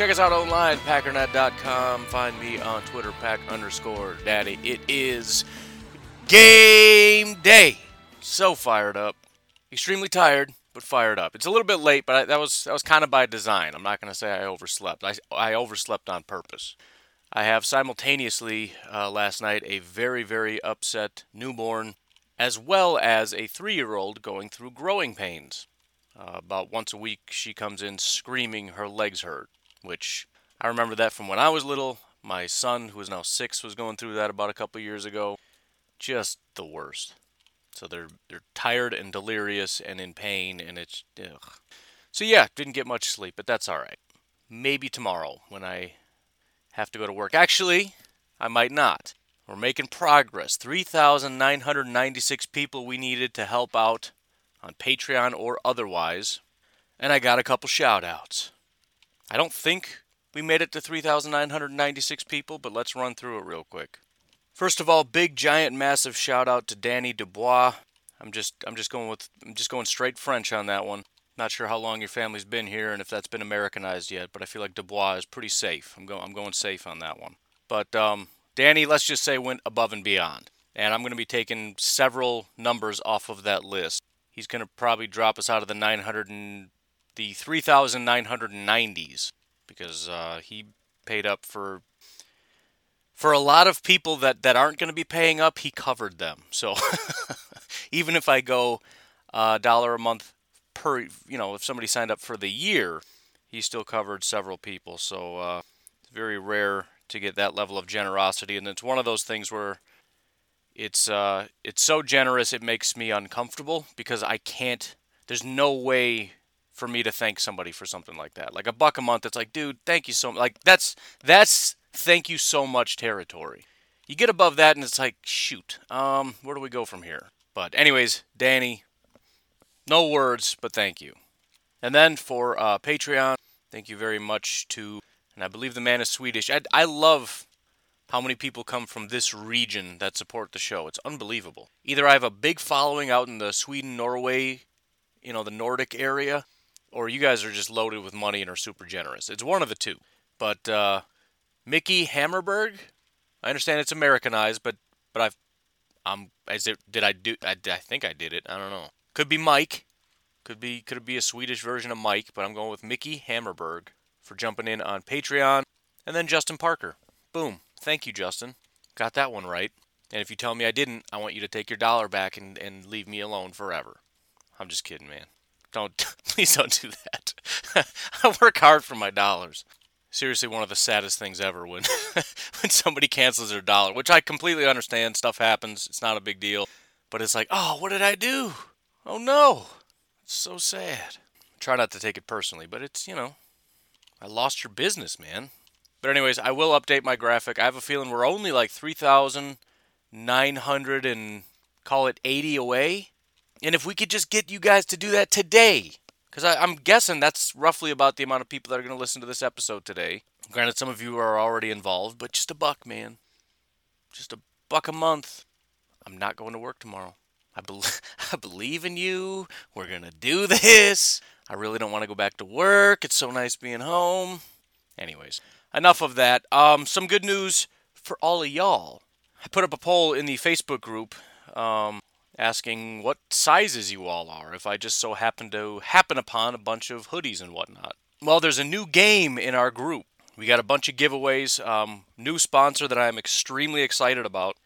Check us out online, packernet.com. Find me on Twitter, pack underscore daddy. It is game day. So fired up. Extremely tired, but fired up. It's a little bit late, but I, that was that was kind of by design. I'm not going to say I overslept. I, I overslept on purpose. I have simultaneously uh, last night a very, very upset newborn as well as a three year old going through growing pains. Uh, about once a week, she comes in screaming her legs hurt, which I remember that from when I was little. My son, who is now six, was going through that about a couple years ago. Just the worst. So they're they're tired and delirious and in pain, and it's ugh. so yeah, didn't get much sleep, but that's all right. Maybe tomorrow when I have to go to work. Actually, I might not. We're making progress. 3,996 people we needed to help out on Patreon or otherwise. And I got a couple shout outs. I don't think we made it to 3,996 people, but let's run through it real quick. First of all, big giant massive shout out to Danny Dubois. I'm just I'm just going with I'm just going straight French on that one. Not sure how long your family's been here and if that's been Americanized yet, but I feel like Dubois is pretty safe. I'm going I'm going safe on that one. But um, Danny, let's just say, went above and beyond. And I'm going to be taking several numbers off of that list. He's going to probably drop us out of the 900 and the 3,990s because uh, he paid up for for a lot of people that, that aren't going to be paying up. He covered them. So even if I go a uh, dollar a month per, you know, if somebody signed up for the year, he still covered several people. So uh, it's very rare to get that level of generosity, and it's one of those things where it's uh, it's so generous it makes me uncomfortable because I can't. There's no way for me to thank somebody for something like that. Like a buck a month, it's like, dude, thank you so much. Like that's that's thank you so much territory. You get above that, and it's like, shoot, um, where do we go from here? But anyways, Danny, no words, but thank you. And then for uh, Patreon, thank you very much to and I believe the man is Swedish. I, I love how many people come from this region that support the show. It's unbelievable. Either I have a big following out in the Sweden, Norway, you know, the Nordic area, or you guys are just loaded with money and are super generous. It's one of the two. But uh, Mickey Hammerberg, I understand it's Americanized, but but I've um as it did I do I, I think I did it. I don't know. Could be Mike. Could be could it be a Swedish version of Mike, but I'm going with Mickey Hammerberg for jumping in on Patreon. And then Justin Parker. Boom. Thank you, Justin. Got that one right. And if you tell me I didn't, I want you to take your dollar back and, and leave me alone forever. I'm just kidding, man. Don't please don't do that. I work hard for my dollars. Seriously, one of the saddest things ever when when somebody cancels their dollar, which I completely understand. Stuff happens. It's not a big deal. But it's like, oh, what did I do? Oh no. It's so sad. Try not to take it personally, but it's, you know, I lost your business, man. But anyways, I will update my graphic. I have a feeling we're only like 3,900 and call it 80 away. And if we could just get you guys to do that today, because I'm guessing that's roughly about the amount of people that are going to listen to this episode today. Granted, some of you are already involved, but just a buck, man. Just a buck a month. I'm not going to work tomorrow. I, be- I believe in you. We're going to do this. I really don't want to go back to work. It's so nice being home. Anyways, enough of that. Um, some good news for all of y'all. I put up a poll in the Facebook group um, asking what sizes you all are if I just so happen to happen upon a bunch of hoodies and whatnot. Well, there's a new game in our group. We got a bunch of giveaways. Um, new sponsor that I'm extremely excited about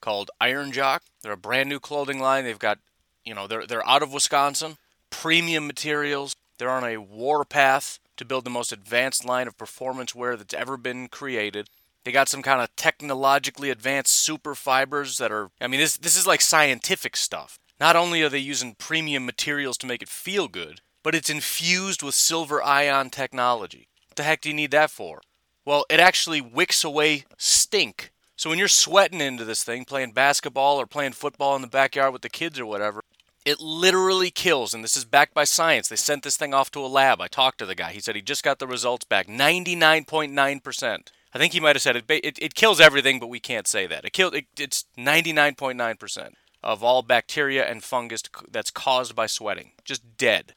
called Iron Jock. They're a brand new clothing line. They've got, you know, they're they're out of Wisconsin premium materials. They're on a warpath to build the most advanced line of performance wear that's ever been created. They got some kind of technologically advanced super fibers that are I mean this this is like scientific stuff. Not only are they using premium materials to make it feel good, but it's infused with silver ion technology. What the heck do you need that for? Well, it actually wicks away stink So when you're sweating into this thing, playing basketball or playing football in the backyard with the kids or whatever, it literally kills, and this is backed by science. They sent this thing off to a lab. I talked to the guy. He said he just got the results back 99.9%. I think he might have said it, it, it kills everything, but we can't say that. It killed, it, it's 99.9% of all bacteria and fungus that's caused by sweating. Just dead.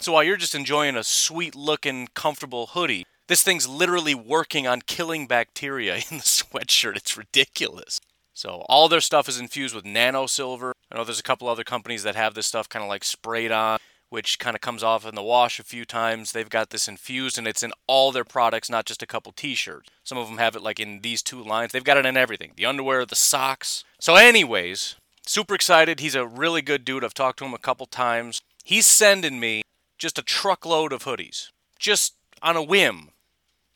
So while you're just enjoying a sweet looking, comfortable hoodie, this thing's literally working on killing bacteria in the sweatshirt. It's ridiculous. So all their stuff is infused with nano silver. I know there's a couple other companies that have this stuff kind of like sprayed on, which kind of comes off in the wash a few times. They've got this infused and it's in all their products, not just a couple t-shirts. Some of them have it like in these two lines. They've got it in everything. The underwear, the socks. So anyways, super excited. He's a really good dude. I've talked to him a couple times. He's sending me just a truckload of hoodies. Just on a whim.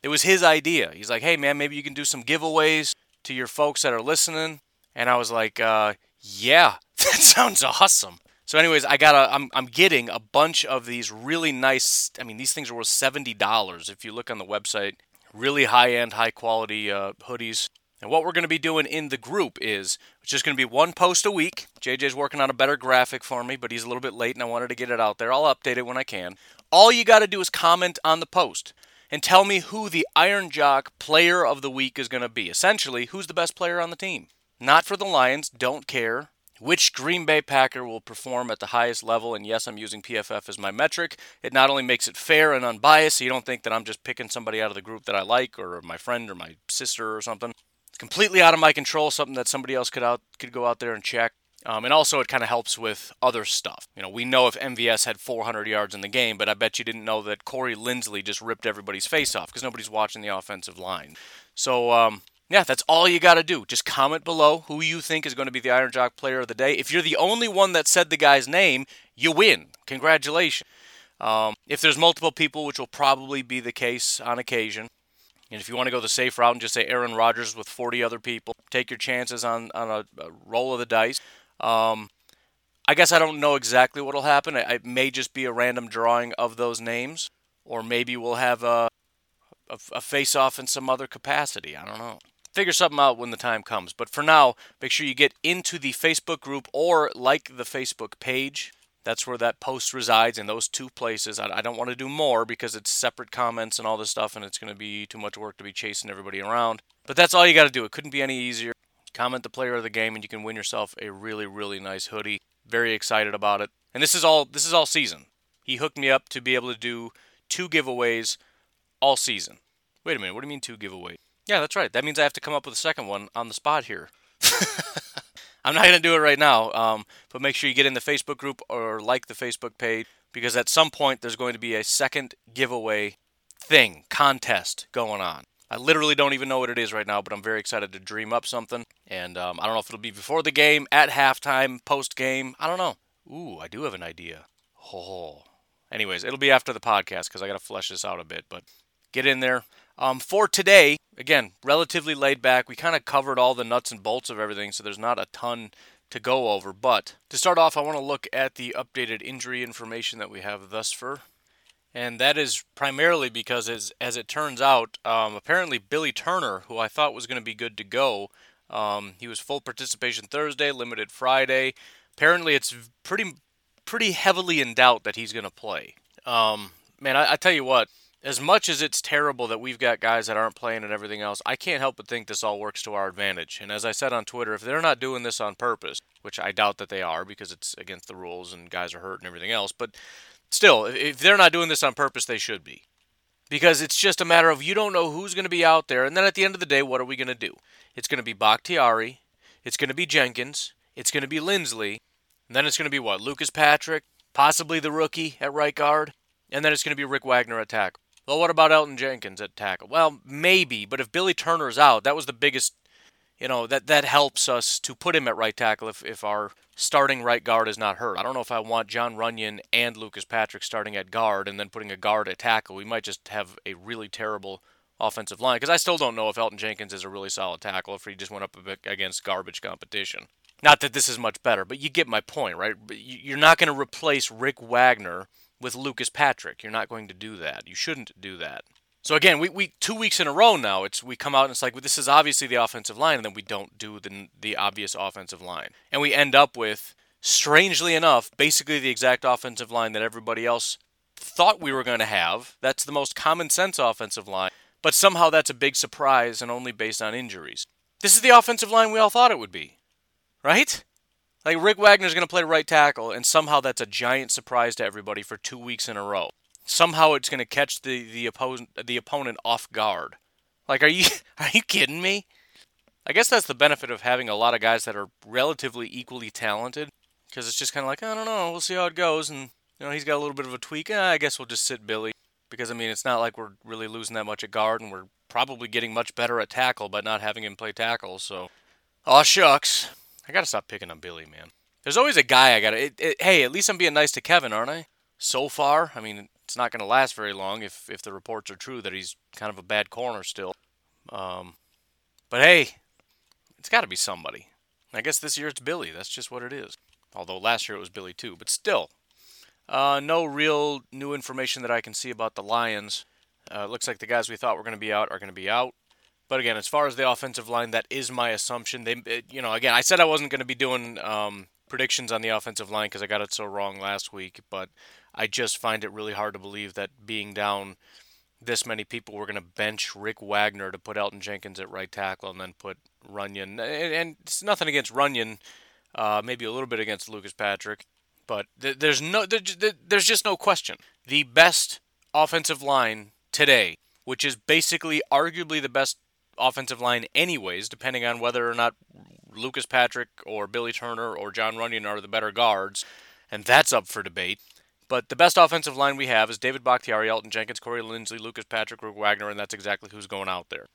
It was his idea. He's like, "Hey man, maybe you can do some giveaways." to your folks that are listening. And I was like, uh, yeah, that sounds awesome. So, anyways, I got a, I'm, I'm getting a bunch of these really nice. I mean, these things are worth seventy dollars if you look on the website. Really high end, high quality uh, hoodies. And what we're going to be doing in the group is it's just going to be one post a week. JJ's working on a better graphic for me, but he's a little bit late and I wanted to get it out there. I'll update it when I can. All you got to do is comment on the post and tell me who the Iron Jock player of the week is going to be. Essentially, who's the best player on the team. Not for the Lions, don't care. Which Green Bay Packer will perform at the highest level? And yes, I'm using PFF as my metric. It not only makes it fair and unbiased, so you don't think that I'm just picking somebody out of the group that I like, or my friend, or my sister, or something. It's completely out of my control. Something that somebody else could out could go out there and check. Um, and also, it kind of helps with other stuff. You know, we know if MVS had 400 yards in the game, but I bet you didn't know that Corey Linsley just ripped everybody's face off because nobody's watching the offensive line. So, um, yeah, that's all you got to do. Just comment below who you think is going to be the Iron Jock player of the day. If you're the only one that said the guy's name, you win. Congratulations. Um, if there's multiple people, which will probably be the case on occasion, and if you want to go the safe route and just say Aaron Rodgers with 40 other people, take your chances on, on a, a roll of the dice. Um, I guess I don't know exactly what will happen. It, may just be a random drawing of those names, or maybe we'll have a, a, a face off in some other capacity. I don't know. Figure something out when the time comes. But for now, make sure you get into the Facebook group or like the Facebook page. That's where that post resides in those two places. I, don't want to do more because it's separate comments and all this stuff, and it's going to be too much work to be chasing everybody around. But that's all you got to do. It couldn't be any easier. Comment the player of the game, and you can win yourself a really, really nice hoodie. Very excited about it. And this is all this is all season. He hooked me up to be able to do two giveaways all season. Wait a minute, what do you mean two giveaways? Yeah, that's right. That means I have to come up with a second one on the spot here. I'm not going to do it right now, um, but make sure you get in the Facebook group or like the Facebook page because at some point there's going to be a second giveaway thing, contest going on. I literally don't even know what it is right now, but I'm very excited to dream up something. And um, I don't know if it'll be before the game, at halftime, post game. I don't know. Ooh, I do have an idea. Oh. Anyways, it'll be after the podcast because I got to flesh this out a bit. But get in there. Um, for today, again, relatively laid back. We kind of covered all the nuts and bolts of everything, so there's not a ton to go over. But to start off, I want to look at the updated injury information that we have thus far and that is primarily because, as, as it turns out, um, apparently Billy Turner, who I thought was going to be good to go, um, he was full participation Thursday, limited Friday. Apparently, it's pretty pretty heavily in doubt that he's going to play. Um, man, I, I tell you what, as much as it's terrible that we've got guys that aren't playing and everything else, I can't help but think this all works to our advantage. And as I said on Twitter, if they're not doing this on purpose, which I doubt that they are because it's against the rules and guys are hurt and everything else, but still, if they're not doing this on purpose, they should be. Because it's just a matter of you don't know who's going to be out there. And then at the end of the day, what are we going to do? It's going to be Bakhtiari. It's going to be Jenkins. It's going to be Linsley. And then it's going to be what? Lucas Patrick, possibly the rookie at right guard. And then it's going to be Rick Wagner at tackle. Well, what about Elgton Jenkins at tackle? Well, maybe, but if Billy Turner's out, that was the biggest you know that that helps us to put him at right tackle if, if our starting right guard is not hurt. I don't know if I want John Runyan and Lucas Patrick starting at guard and then putting a guard at tackle. We might just have a really terrible offensive line because I still don't know if Elgton Jenkins is a really solid tackle if he just went up against garbage competition. Not that this is much better, but you get my point, right? You're not going to replace Rick Wagner with Lucas Patrick. You're not going to do that. You shouldn't do that. So again, we, we two weeks in a row now. It's we come out and it's like well, this is obviously the offensive line, and then we don't do the the obvious offensive line, and we end up with strangely enough basically the exact offensive line that everybody else thought we were going to have. That's the most common sense offensive line, but somehow that's a big surprise and only based on injuries. This is the offensive line we all thought it would be, right? Like Rick Wagner's going to play right tackle, and somehow that's a giant surprise to everybody for two weeks in a row somehow it's going to catch the the opponent the opponent off guard. Like, are you are you kidding me? I guess that's the benefit of having a lot of guys that are relatively equally talented, because it's just kind of like I don't know, we'll see how it goes, and you know he's got a little bit of a tweak. Eh, I guess we'll just sit Billy, because I mean it's not like we're really losing that much at guard, and we're probably getting much better at tackle by not having him play tackle. So, oh shucks, I gotta stop picking on Billy, man. There's always a guy I gotta. It, it, hey, at least I'm being nice to Kevin, aren't I? So far, I mean, it's not to last very long if if the reports are true that he's kind of a bad corner still. Um, but hey, it's got to be somebody. I guess this year it's Billy. That's just what it is. Although last year it was Billy too. But still, uh, no real new information that I can see about the Lions. Uh, looks like the guys we thought were going to be out are going to be out. But again, as far as the offensive line, that is my assumption. They, you know, again, I said I wasn't going to be doing um, predictions on the offensive line because I got it so wrong last week. But I just find it really hard to believe that being down this many people, we're going to bench Rick Wagner to put Elgton Jenkins at right tackle and then put Runyan. And, it's nothing against Runyan, uh, maybe a little bit against Lucas Patrick, but th- there's no th- th- there's just no question. The best offensive line today, which is basically arguably the best offensive line anyways, depending on whether or not Lucas Patrick or Billy Turner or John Runyan are the better guards, and that's up for debate. But the best offensive line we have is David Bakhtiari, Elgton Jenkins, Corey Linsley, Lucas Patrick, Rick Wagner, and that's exactly who's going out there.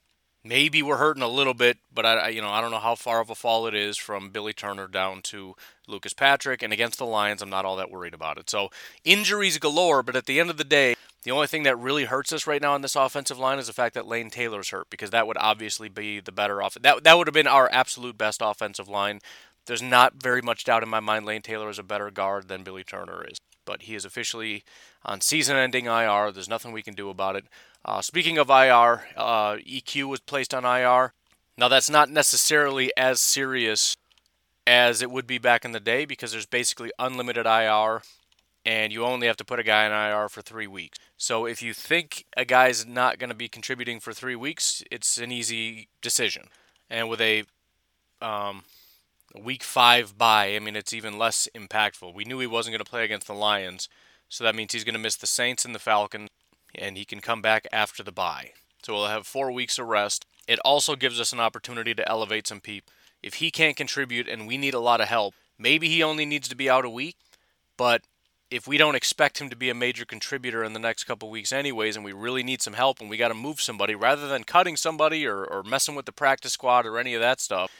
Maybe we're hurting a little bit, but I, you know, I don't know how far of a fall it is from Billy Turner down to Lucas Patrick. And against the Lions, I'm not all that worried about it. So injuries galore, but at the end of the day, the only thing that really hurts us right now on this offensive line is the fact that Lane Taylor's hurt because that would obviously be the better off. That that would have been our absolute best offensive line. There's not very much doubt in my mind Lane Taylor is a better guard than Billy Turner is but he is officially on season ending IR. There's nothing we can do about it. Uh, speaking of IR, uh, EQ was placed on IR. Now, that's not necessarily as serious as it would be back in the day because there's basically unlimited IR and you only have to put a guy in IR for three weeks. So if you think a guy's not going to be contributing for three weeks, it's an easy decision. And with a um, week five bye, I mean, it's even less impactful. We knew he wasn't going to play against the Lions, so that means he's going to miss the Saints and the Falcons, and he can come back after the bye. So we'll have four weeks of rest. It also gives us an opportunity to elevate some people. If he can't contribute and we need a lot of help, maybe he only needs to be out a week, but if we don't expect him to be a major contributor in the next couple weeks anyways and we really need some help and we got to move somebody rather than cutting somebody or, or messing with the practice squad or any of that stuff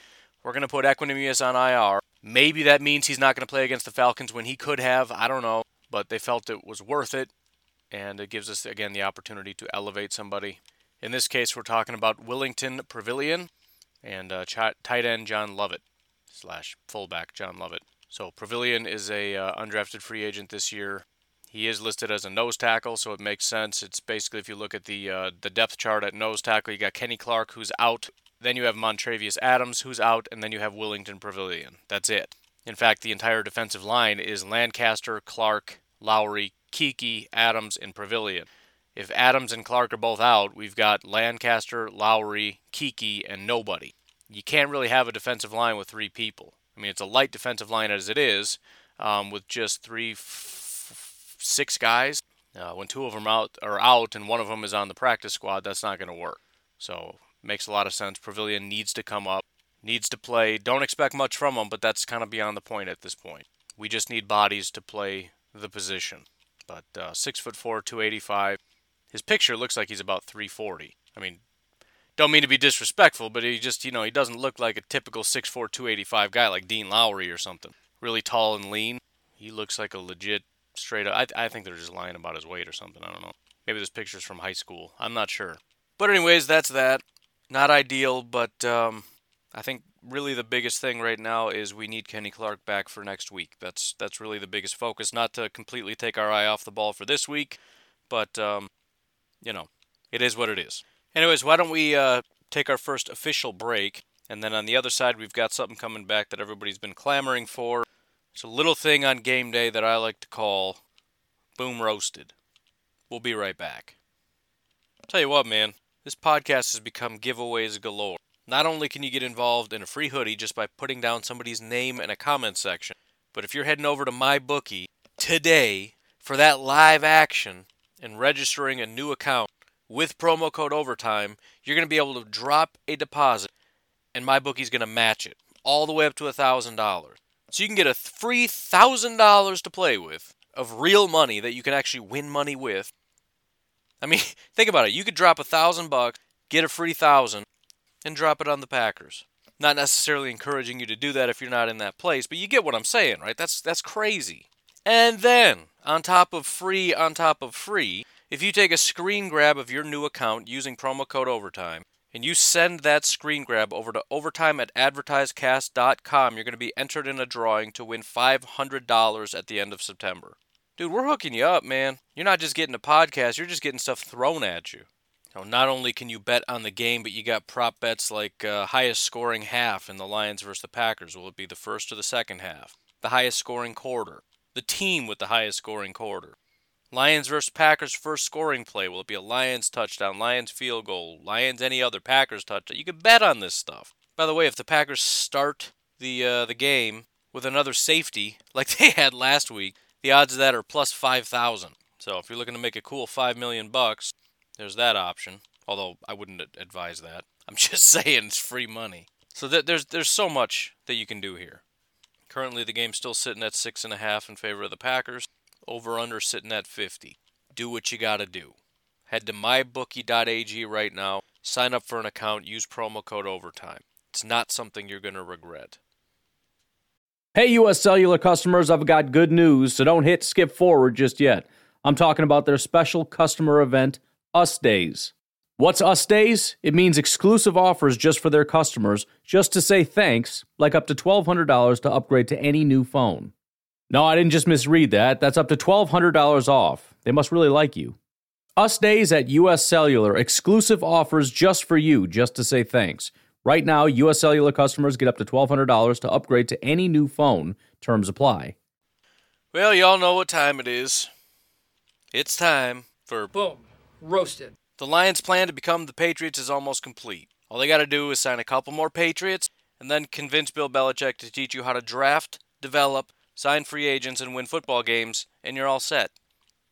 we're going to put Equanimeous on IR. Maybe that means he's not going to play against the Falcons when he could have. I don't know. But they felt it was worth it. And it gives us, again, the opportunity to elevate somebody. In this case, we're talking about Willington Previlon and uh, tight end John Lovett slash fullback John Lovett. So Previlon is a uh, undrafted free agent this year. He is listed as a nose tackle, so it makes sense. It's basically if you look at the uh, the depth chart at nose tackle, you got Kenny Clark who's out then you have Montravius Adams, who's out, and then you have Willington Previlon. That's it. In fact, the entire defensive line is Lancaster, Clark, Lowry, Keke, Adams, and Previlon. If Adams and Clark are both out, we've got Lancaster, Lowry, Keke, and nobody. You can't really have a defensive line with three people. I mean, it's a light defensive line as it is, um, with just three, f- six guys. Uh, when two of them out are out and one of them is on the practice squad, that's not going to work. So Makes a lot of sense. Previlon needs to come up, needs to play. Don't expect much from him, but that's kind of beyond the point at this point. We just need bodies to play the position. But uh, six foot four, 285. His picture looks like he's about 340. I mean, don't mean to be disrespectful, but he just, you know, he doesn't look like a typical 6'4", 285 guy like Dean Lowry or something. Really tall and lean. He looks like a legit straight up. I, I think they're just lying about his weight or something. I don't know. Maybe this picture's from high school. I'm not sure. But anyways, that's that not ideal, but um, I think really the biggest thing right now is we need Kenny Clark back for next week. That's that's really the biggest focus. Not to completely take our eye off the ball for this week, but um, you know it is what it is. Anyways, why don't we uh, take our first official break? And then on the other side, we've got something coming back that everybody's been clamoring for. It's a little thing on game day that I like to call Boom Roasted. We'll be right back. Tell you what, man, this podcast has become giveaways galore. Not only can you get involved in a free hoodie just by putting down somebody's name in a comment section, but if you're heading over to MyBookie today for that live action and registering a new account with promo code overtime, you're going to be able to drop a deposit and my bookie's going to match it all the way up to $1,000. So you can get a free $1,000 to play with of real money that you can actually win money with. I mean, think about it. You could drop a thousand bucks, get a free thousand, and drop it on the Packers. Not necessarily encouraging you to do that if you're not in that place, but you get what I'm saying, right? That's that's crazy. And then, on top of free, on top of free, if you take a screen grab of your new account using promo code overtime, and you send that screen grab over to overtime at advertisecast.com, you're going to be entered in a drawing to win $500 at the end of September. Dude, we're hooking you up, man. You're not just getting a podcast, you're just getting stuff thrown at you. So not only can you bet on the game, but you got prop bets like uh, highest scoring half in the Lions versus the Packers. Will it be the first or the second half? The highest scoring quarter. The team with the highest scoring quarter. Lions versus Packers first scoring play. Will it be a Lions touchdown, Lions field goal, Lions any other, Packers touchdown? You can bet on this stuff. By the way, if the Packers start the uh, the game with another safety like they had last week, the odds of that are plus 5,000. So if you're looking to make a cool 5 million bucks, there's that option. Although I wouldn't advise that. I'm just saying it's free money. So th- there's there's so much that you can do here. Currently, the game's still sitting at six and a half in favor of the Packers. Over under sitting at 50. Do what you got to do. Head to mybookie.ag right now. Sign up for an account. Use promo code overtime. It's not something you're going to regret. Hey, US Cellular customers, I've got good news, so don't hit skip forward just yet. I'm talking about their special customer event, Us Days. What's Us Days? It means exclusive offers just for their customers, just to say thanks, like up to $1,200 to upgrade to any new phone. No, I didn't just misread that. That's up to $1,200 off. They must really like you. Us Days at US Cellular, exclusive offers just for you, just to say thanks. Right now, US Cellular customers get up to $1,200 to upgrade to any new phone. Terms apply. Well, y'all know what time it is. It's time for Boom. Roasted. The Lions' plan to become the Patriots is almost complete. All they got to do is sign a couple more Patriots and then convince Bill Belichick to teach you how to draft, develop, sign free agents, and win football games, and you're all set.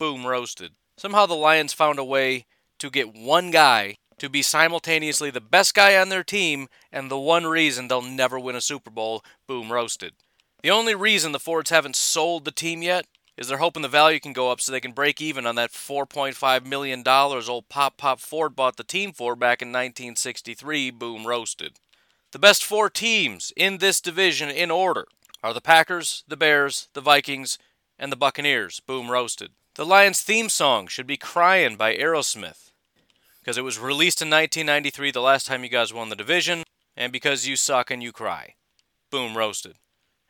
Boom, roasted. Somehow the Lions found a way to get one guy to be simultaneously the best guy on their team and the one reason they'll never win a Super Bowl. Boom, roasted. The only reason the Fords haven't sold the team yet is they're hoping the value can go up so they can break even on that $4.5 million old Pop Pop Ford bought the team for back in 1963. Boom, roasted. The best four teams in this division in order are the Packers, the Bears, the Vikings, and the Buccaneers. Boom, roasted. The Lions theme song should be Crying by Aerosmith because it was released in 1993, the last time you guys won the division, and because you suck and you cry. Boom, roasted.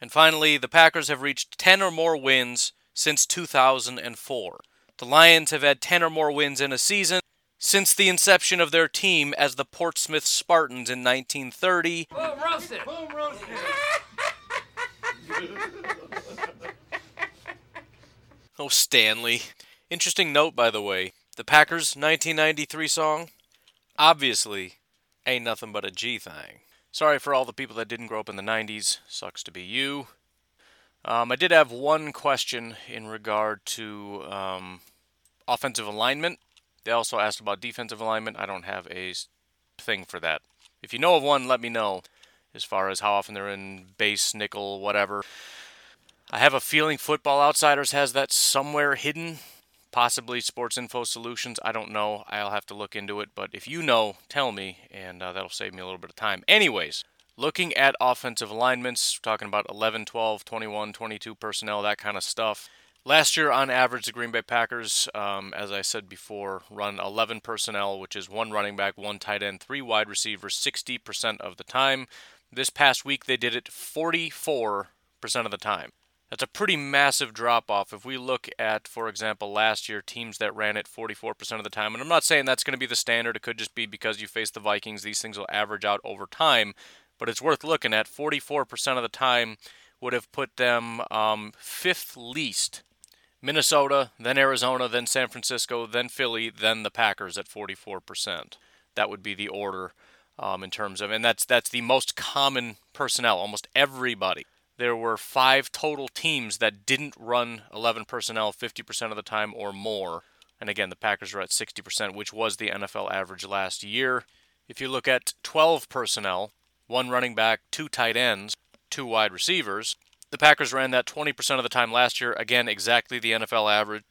And finally, the Packers have reached 10 or more wins since 2004. The Lions have had 10 or more wins in a season since the inception of their team as the Portsmouth Spartans in 1930. Boom. Roasted. Boom. Roasted. Oh, Stanley. Interesting note, by the way. The Packers' 1993 song, obviously, ain't nothing but a G thing. Sorry for all the people that didn't grow up in the 90s. Sucks to be you. Um, I did have one question in regard to um, offensive alignment. They also asked about defensive alignment. I don't have a thing for that. If you know of one, let me know as far as how often they're in base, nickel, whatever. I have a feeling Football Outsiders has that somewhere hidden possibly Sports Info Solutions. I don't know. I'll have to look into it. But if you know, tell me, and uh, that'll save me a little bit of time. Anyways, looking at offensive alignments, talking about 11, 12, 21, 22 personnel, that kind of stuff. Last year, on average, the Green Bay Packers, um, as I said before, run 11 personnel, which is one running back, one tight end, three wide receivers, 60% of the time. This past week, they did it 44% of the time. That's a pretty massive drop off. If we look at, for example, last year, teams that ran it 44% of the time, and I'm not saying that's going to be the standard, it could just be because you face the Vikings. These things will average out over time, but it's worth looking at. 44% of the time would have put them um, fifth least. Minnesota, then Arizona, then San Francisco, then Philly, then the Packers at 44%. That would be the order um, in terms of, and that's that's the most common personnel. Almost everybody there were five total teams that didn't run 11 personnel 50% of the time or more. And again, the Packers were at 60%, which was the NFL average last year. If you look at 12 personnel, one running back, two tight ends, two wide receivers, the Packers ran that 20% of the time last year. Again, exactly the NFL average.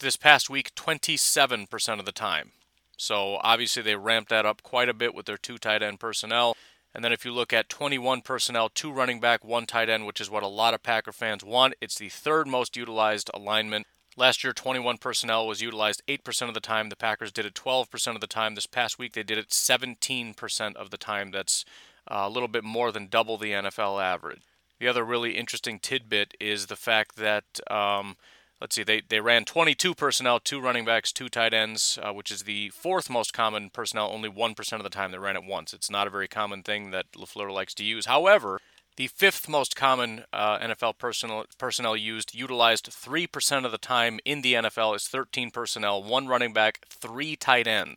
This past week, 27% of the time. So obviously, they ramped that up quite a bit with their two tight end personnel. And then if you look at 21 personnel, two running back, one tight end, which is what a lot of Packer fans want, it's the third most utilized alignment. Last year, 21 personnel was utilized 8% of the time. The Packers did it 12% of the time. This past week, they did it 17% of the time. That's uh, a little bit more than double the NFL average. The other really interesting tidbit is the fact that um, let's see, they, they ran 22 personnel, two running backs, two tight ends, uh, which is the fourth most common personnel. Only 1% of the time they ran it once. It's not a very common thing that LaFleur likes to use. However, the fifth most common uh, NFL personnel, personnel used, utilized 3% of the time in the NFL, is 13 personnel, one running back, three tight end.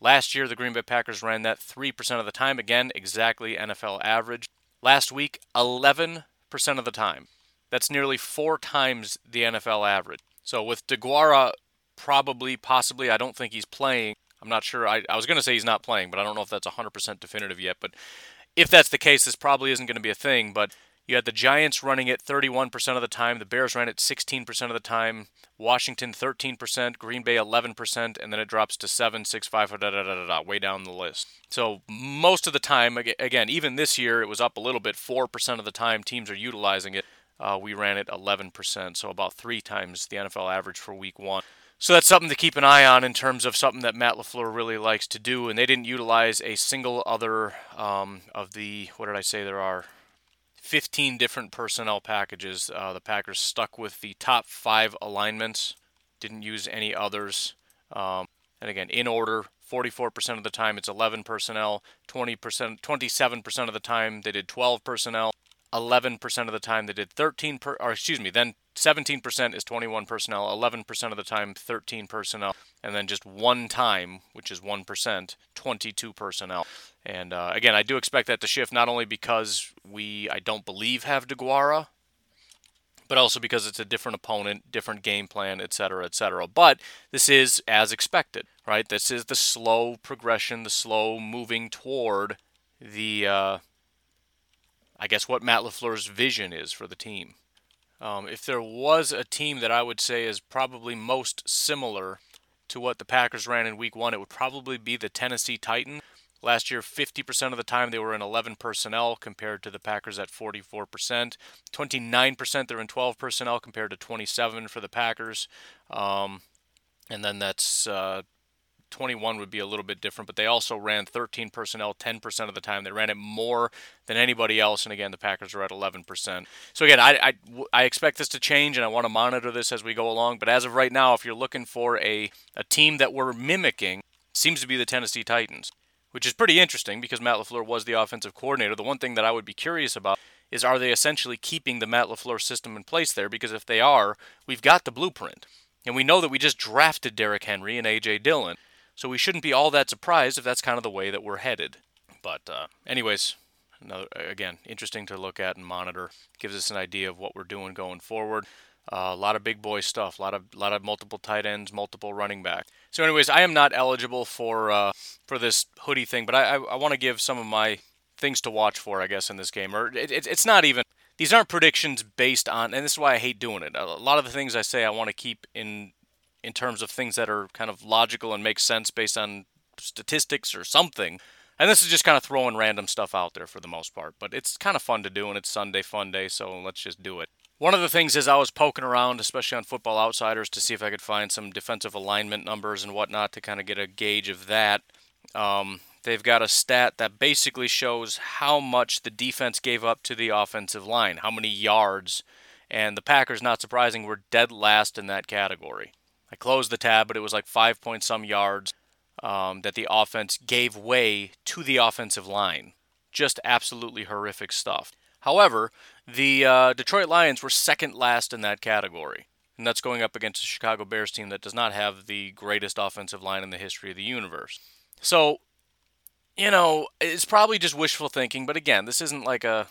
Last year, the Green Bay Packers ran that 3% of the time. Again, exactly NFL average. Last week, 11% of the time. That's nearly four times the NFL average. So with DeGuara, probably, possibly, I don't think he's playing. I'm not sure. I, I was going to say he's not playing, but I don't know if that's 100% definitive yet. But if that's the case, this probably isn't going to be a thing. But you had the Giants running it 31% of the time. The Bears ran it 16% of the time. Washington 13%. Green Bay 11%. And then it drops to 7, 6, 5, da, da, da, da, da, way down the list. So most of the time, again, even this year, it was up a little bit. 4% of the time, teams are utilizing it. Uh, we ran it 11%, so about three times the NFL average for week one. So that's something to keep an eye on in terms of something that Matt LaFleur really likes to do. And they didn't utilize a single other um, of the, what did I say? There are 15 different personnel packages. Uh, the Packers stuck with the top five alignments, didn't use any others. Um, and again, in order, 44% of the time it's 11 personnel, 20%, 27% of the time they did 12 personnel, 11% of the time they did 13 per, or excuse me, then 17% is 21 personnel, 11% of the time 13 personnel, and then just one time, which is 1%, 22 personnel. And uh, again, I do expect that to shift not only because we, I don't believe, have DeGuara, but also because it's a different opponent, different game plan, etc., etc. But this is as expected, right? This is the slow progression, the slow moving toward the uh, I guess, what Matt LaFleur's vision is for the team. Um, if there was a team that I would say is probably most similar to what the Packers ran in week one, it would probably be the Tennessee Titans. Last year, 50% of the time they were in 11 personnel compared to the Packers at 44%. 29% they're in 12 personnel compared to 27 for the Packers. Um, and then that's uh, 21 would be a little bit different, but they also ran 13 personnel 10% of the time. They ran it more than anybody else, and again, the Packers are at 11%. So again, I, I, I expect this to change, and I want to monitor this as we go along. But as of right now, if you're looking for a, a team that we're mimicking, seems to be the Tennessee Titans, which is pretty interesting because Matt LaFleur was the offensive coordinator. The one thing that I would be curious about is are they essentially keeping the Matt LaFleur system in place there? Because if they are, we've got the blueprint. And we know that we just drafted Derrick Henry and A.J. Dillon. So we shouldn't be all that surprised if that's kind of the way that we're headed. But, uh, anyways, another, again, interesting to look at and monitor. Gives us an idea of what we're doing going forward. Uh, a lot of big boy stuff, a lot of lot of multiple tight ends, multiple running back. So, anyways, I am not eligible for uh, for this hoodie thing, but I, I, I want to give some of my things to watch for, I guess, in this game. Or it, it, it's not even these aren't predictions based on, and this is why I hate doing it. A lot of the things I say I want to keep in in terms of things that are kind of logical and make sense based on statistics or something. And this is just kind of throwing random stuff out there for the most part. But it's kind of fun to do, and it's Sunday fun day, so let's just do it. One of the things is I was poking around, especially on Football Outsiders, to see if I could find some defensive alignment numbers and whatnot to kind of get a gauge of that. Um, they've got a stat that basically shows how much the defense gave up to the offensive line, how many yards And the Packers, not surprising, were dead last in that category. I closed the tab, but it was like five point some yards um, that the offense gave way to the offensive line. Just absolutely horrific stuff. However, the uh, Detroit Lions were second last in that category. And that's going up against a Chicago Bears team that does not have the greatest offensive line in the history of the universe. So, you know, it's probably just wishful thinking, but again, this isn't like a.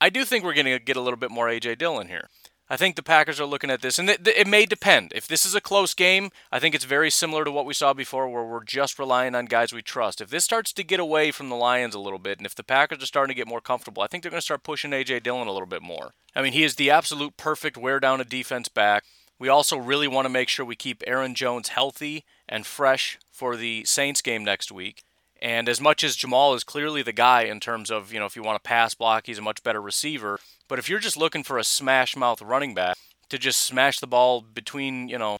I do think we're going to get a little bit more A.J. Dillon here. I think the Packers are looking at this, and it, it, may depend. If this is a close game, I think it's very similar to what we saw before, where we're just relying on guys we trust. If this starts to get away from the Lions a little bit, and if the Packers are starting to get more comfortable, I think they're going to start pushing A.J. Dillon a little bit more. I mean, he is the absolute perfect wear down a defense back. We also really want to make sure we keep Aaron Jones healthy and fresh for the Saints game next week. And as much as Jamaal is clearly the guy in terms of, you know, if you want to pass block, he's a much better receiver. But if you're just looking for a smash mouth running back to just smash the ball between, you know,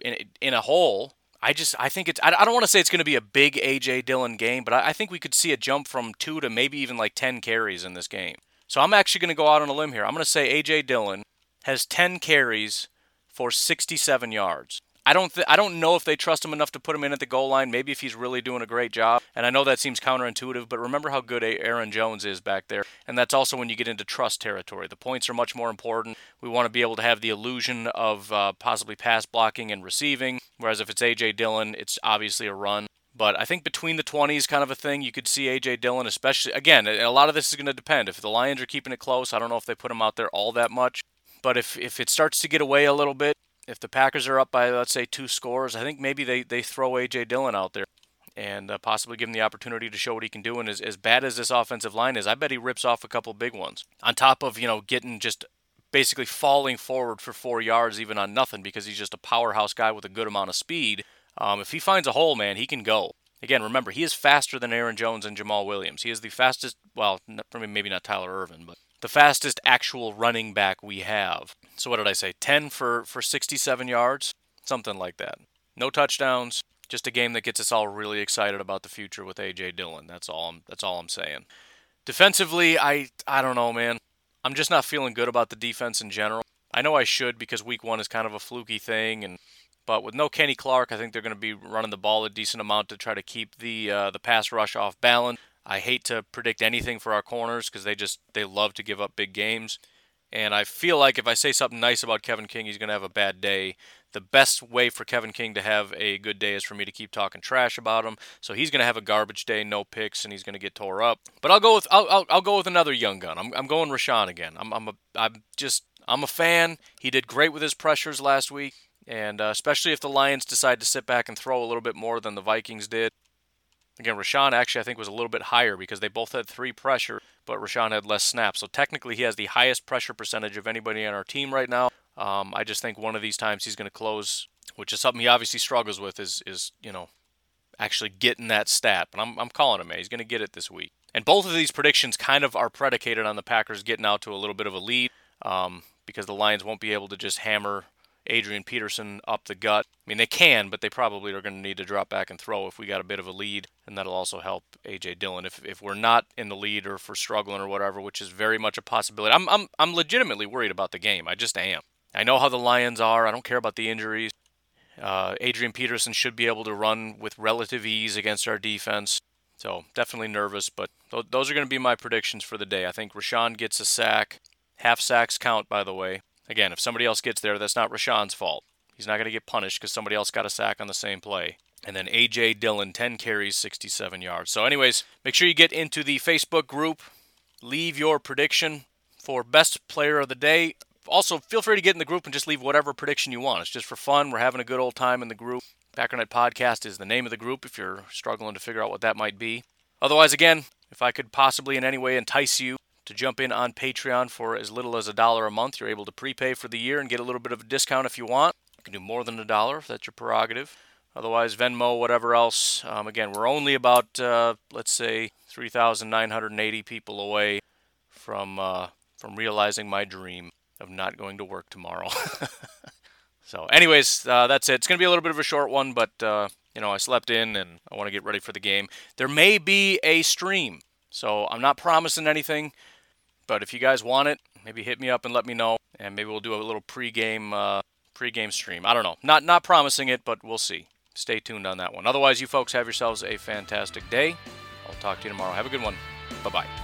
in, in a hole, I just I think it's I, I don't want to say it's going to be a big AJ Dillon game, but I, I think we could see a jump from two to maybe even like ten carries in this game. So I'm actually going to go out on a limb here. I'm going to say AJ Dillon has 10 carries for 67 yards. I don't th- I don't know if they trust him enough to put him in at the goal line. Maybe if he's really doing a great job. And I know that seems counterintuitive, but remember how good Aaron Jones is back there. And that's also when you get into trust territory. The points are much more important. We want to be able to have the illusion of uh, possibly pass blocking and receiving. Whereas if it's AJ Dillon, it's obviously a run. But I think between the 20s kind of a thing, you could see A.J. Dillon, especially. Again, a lot of this is going to depend. If the Lions are keeping it close, I don't know if they put him out there all that much. But if, if it starts to get away a little bit, if the Packers are up by let's say two scores, I think maybe they, they throw AJ Dillon out there and uh, possibly give him the opportunity to show what he can do. And as, as bad as this offensive line is, I bet he rips off a couple big ones on top of you know getting just basically falling forward for four yards even on nothing because he's just a powerhouse guy with a good amount of speed. Um, if he finds a hole, man, he can go. Again, remember he is faster than Aaron Jones and Jamaal Williams. He is the fastest. Well, maybe not Tyler Ervin, but the fastest actual running back we have. So what did I say? 10 for for 67 yards, something like that. No touchdowns, just a game that gets us all really excited about the future with AJ Dillon. That's all I'm that's all I'm saying. Defensively, I I don't know, man. I'm just not feeling good about the defense in general. I know I should because week 1 is kind of a fluky thing and but with no Kenny Clark, I think they're going to be running the ball a decent amount to try to keep the uh, the pass rush off balance. I hate to predict anything for our corners because they just they love to give up big games. And I feel like if I say something nice about Kevin King, he's going to have a bad day. The best way for Kevin King to have a good day is for me to keep talking trash about him. So he's going to have a garbage day, no picks, and he's going to get tore up. But I'll go with I'll, I'll, I'll go with another young gun. I'm, I'm going Rashan again. I'm I'm a I'm just I'm a fan. He did great with his pressures last week, and uh, especially if the Lions decide to sit back and throw a little bit more than the Vikings did. Again, Rashan actually I think was a little bit higher because they both had three pressure, but Rashan had less snaps. So technically he has the highest pressure percentage of anybody on our team right now. Um, I just think one of these times he's going to close, which is something he obviously struggles with, is is you know actually getting that stat. But I'm I'm calling him. Man. He's going to get it this week. And both of these predictions kind of are predicated on the Packers getting out to a little bit of a lead um, because the Lions won't be able to just hammer Adrian Peterson up the gut. I mean, they can, but they probably are going to need to drop back and throw if we got a bit of a lead, and that'll also help AJ Dillon if, if we're not in the lead or if we're struggling or whatever, which is very much a possibility. I'm I'm I'm legitimately worried about the game. I just am. I know how the Lions are. I don't care about the injuries. Uh, Adrian Peterson should be able to run with relative ease against our defense. So definitely nervous, but th- those are going to be my predictions for the day. I think Rashan gets a sack. Half sacks count, by the way. Again, if somebody else gets there, that's not Rashan's fault. He's not going to get punished because somebody else got a sack on the same play. And then A.J. Dillon, 10 carries, 67 yards. So, anyways, make sure you get into the Facebook group. Leave your prediction for best player of the day. Also, feel free to get in the group and just leave whatever prediction you want. It's just for fun. We're having a good old time in the group. Packernet Podcast is the name of the group if you're struggling to figure out what that might be. Otherwise, again, if I could possibly in any way entice you to jump in on Patreon for as little as a dollar a month. You're able to prepay for the year and get a little bit of a discount if you want. You can do more than a dollar if that's your prerogative. Otherwise, Venmo, whatever else. Um, again, we're only about, uh, let's say, 3,980 people away from uh, from realizing my dream of not going to work tomorrow. so, anyways, uh, that's it. It's going to be a little bit of a short one, but uh, you know, I slept in and I want to get ready for the game. There may be a stream, so I'm not promising anything. But if you guys want it, maybe hit me up and let me know, and maybe we'll do a little pregame uh, pregame stream. I don't know. Not not promising it, but we'll see. Stay tuned on that one. Otherwise, you folks have yourselves a fantastic day. I'll talk to you tomorrow. Have a good one. Bye bye.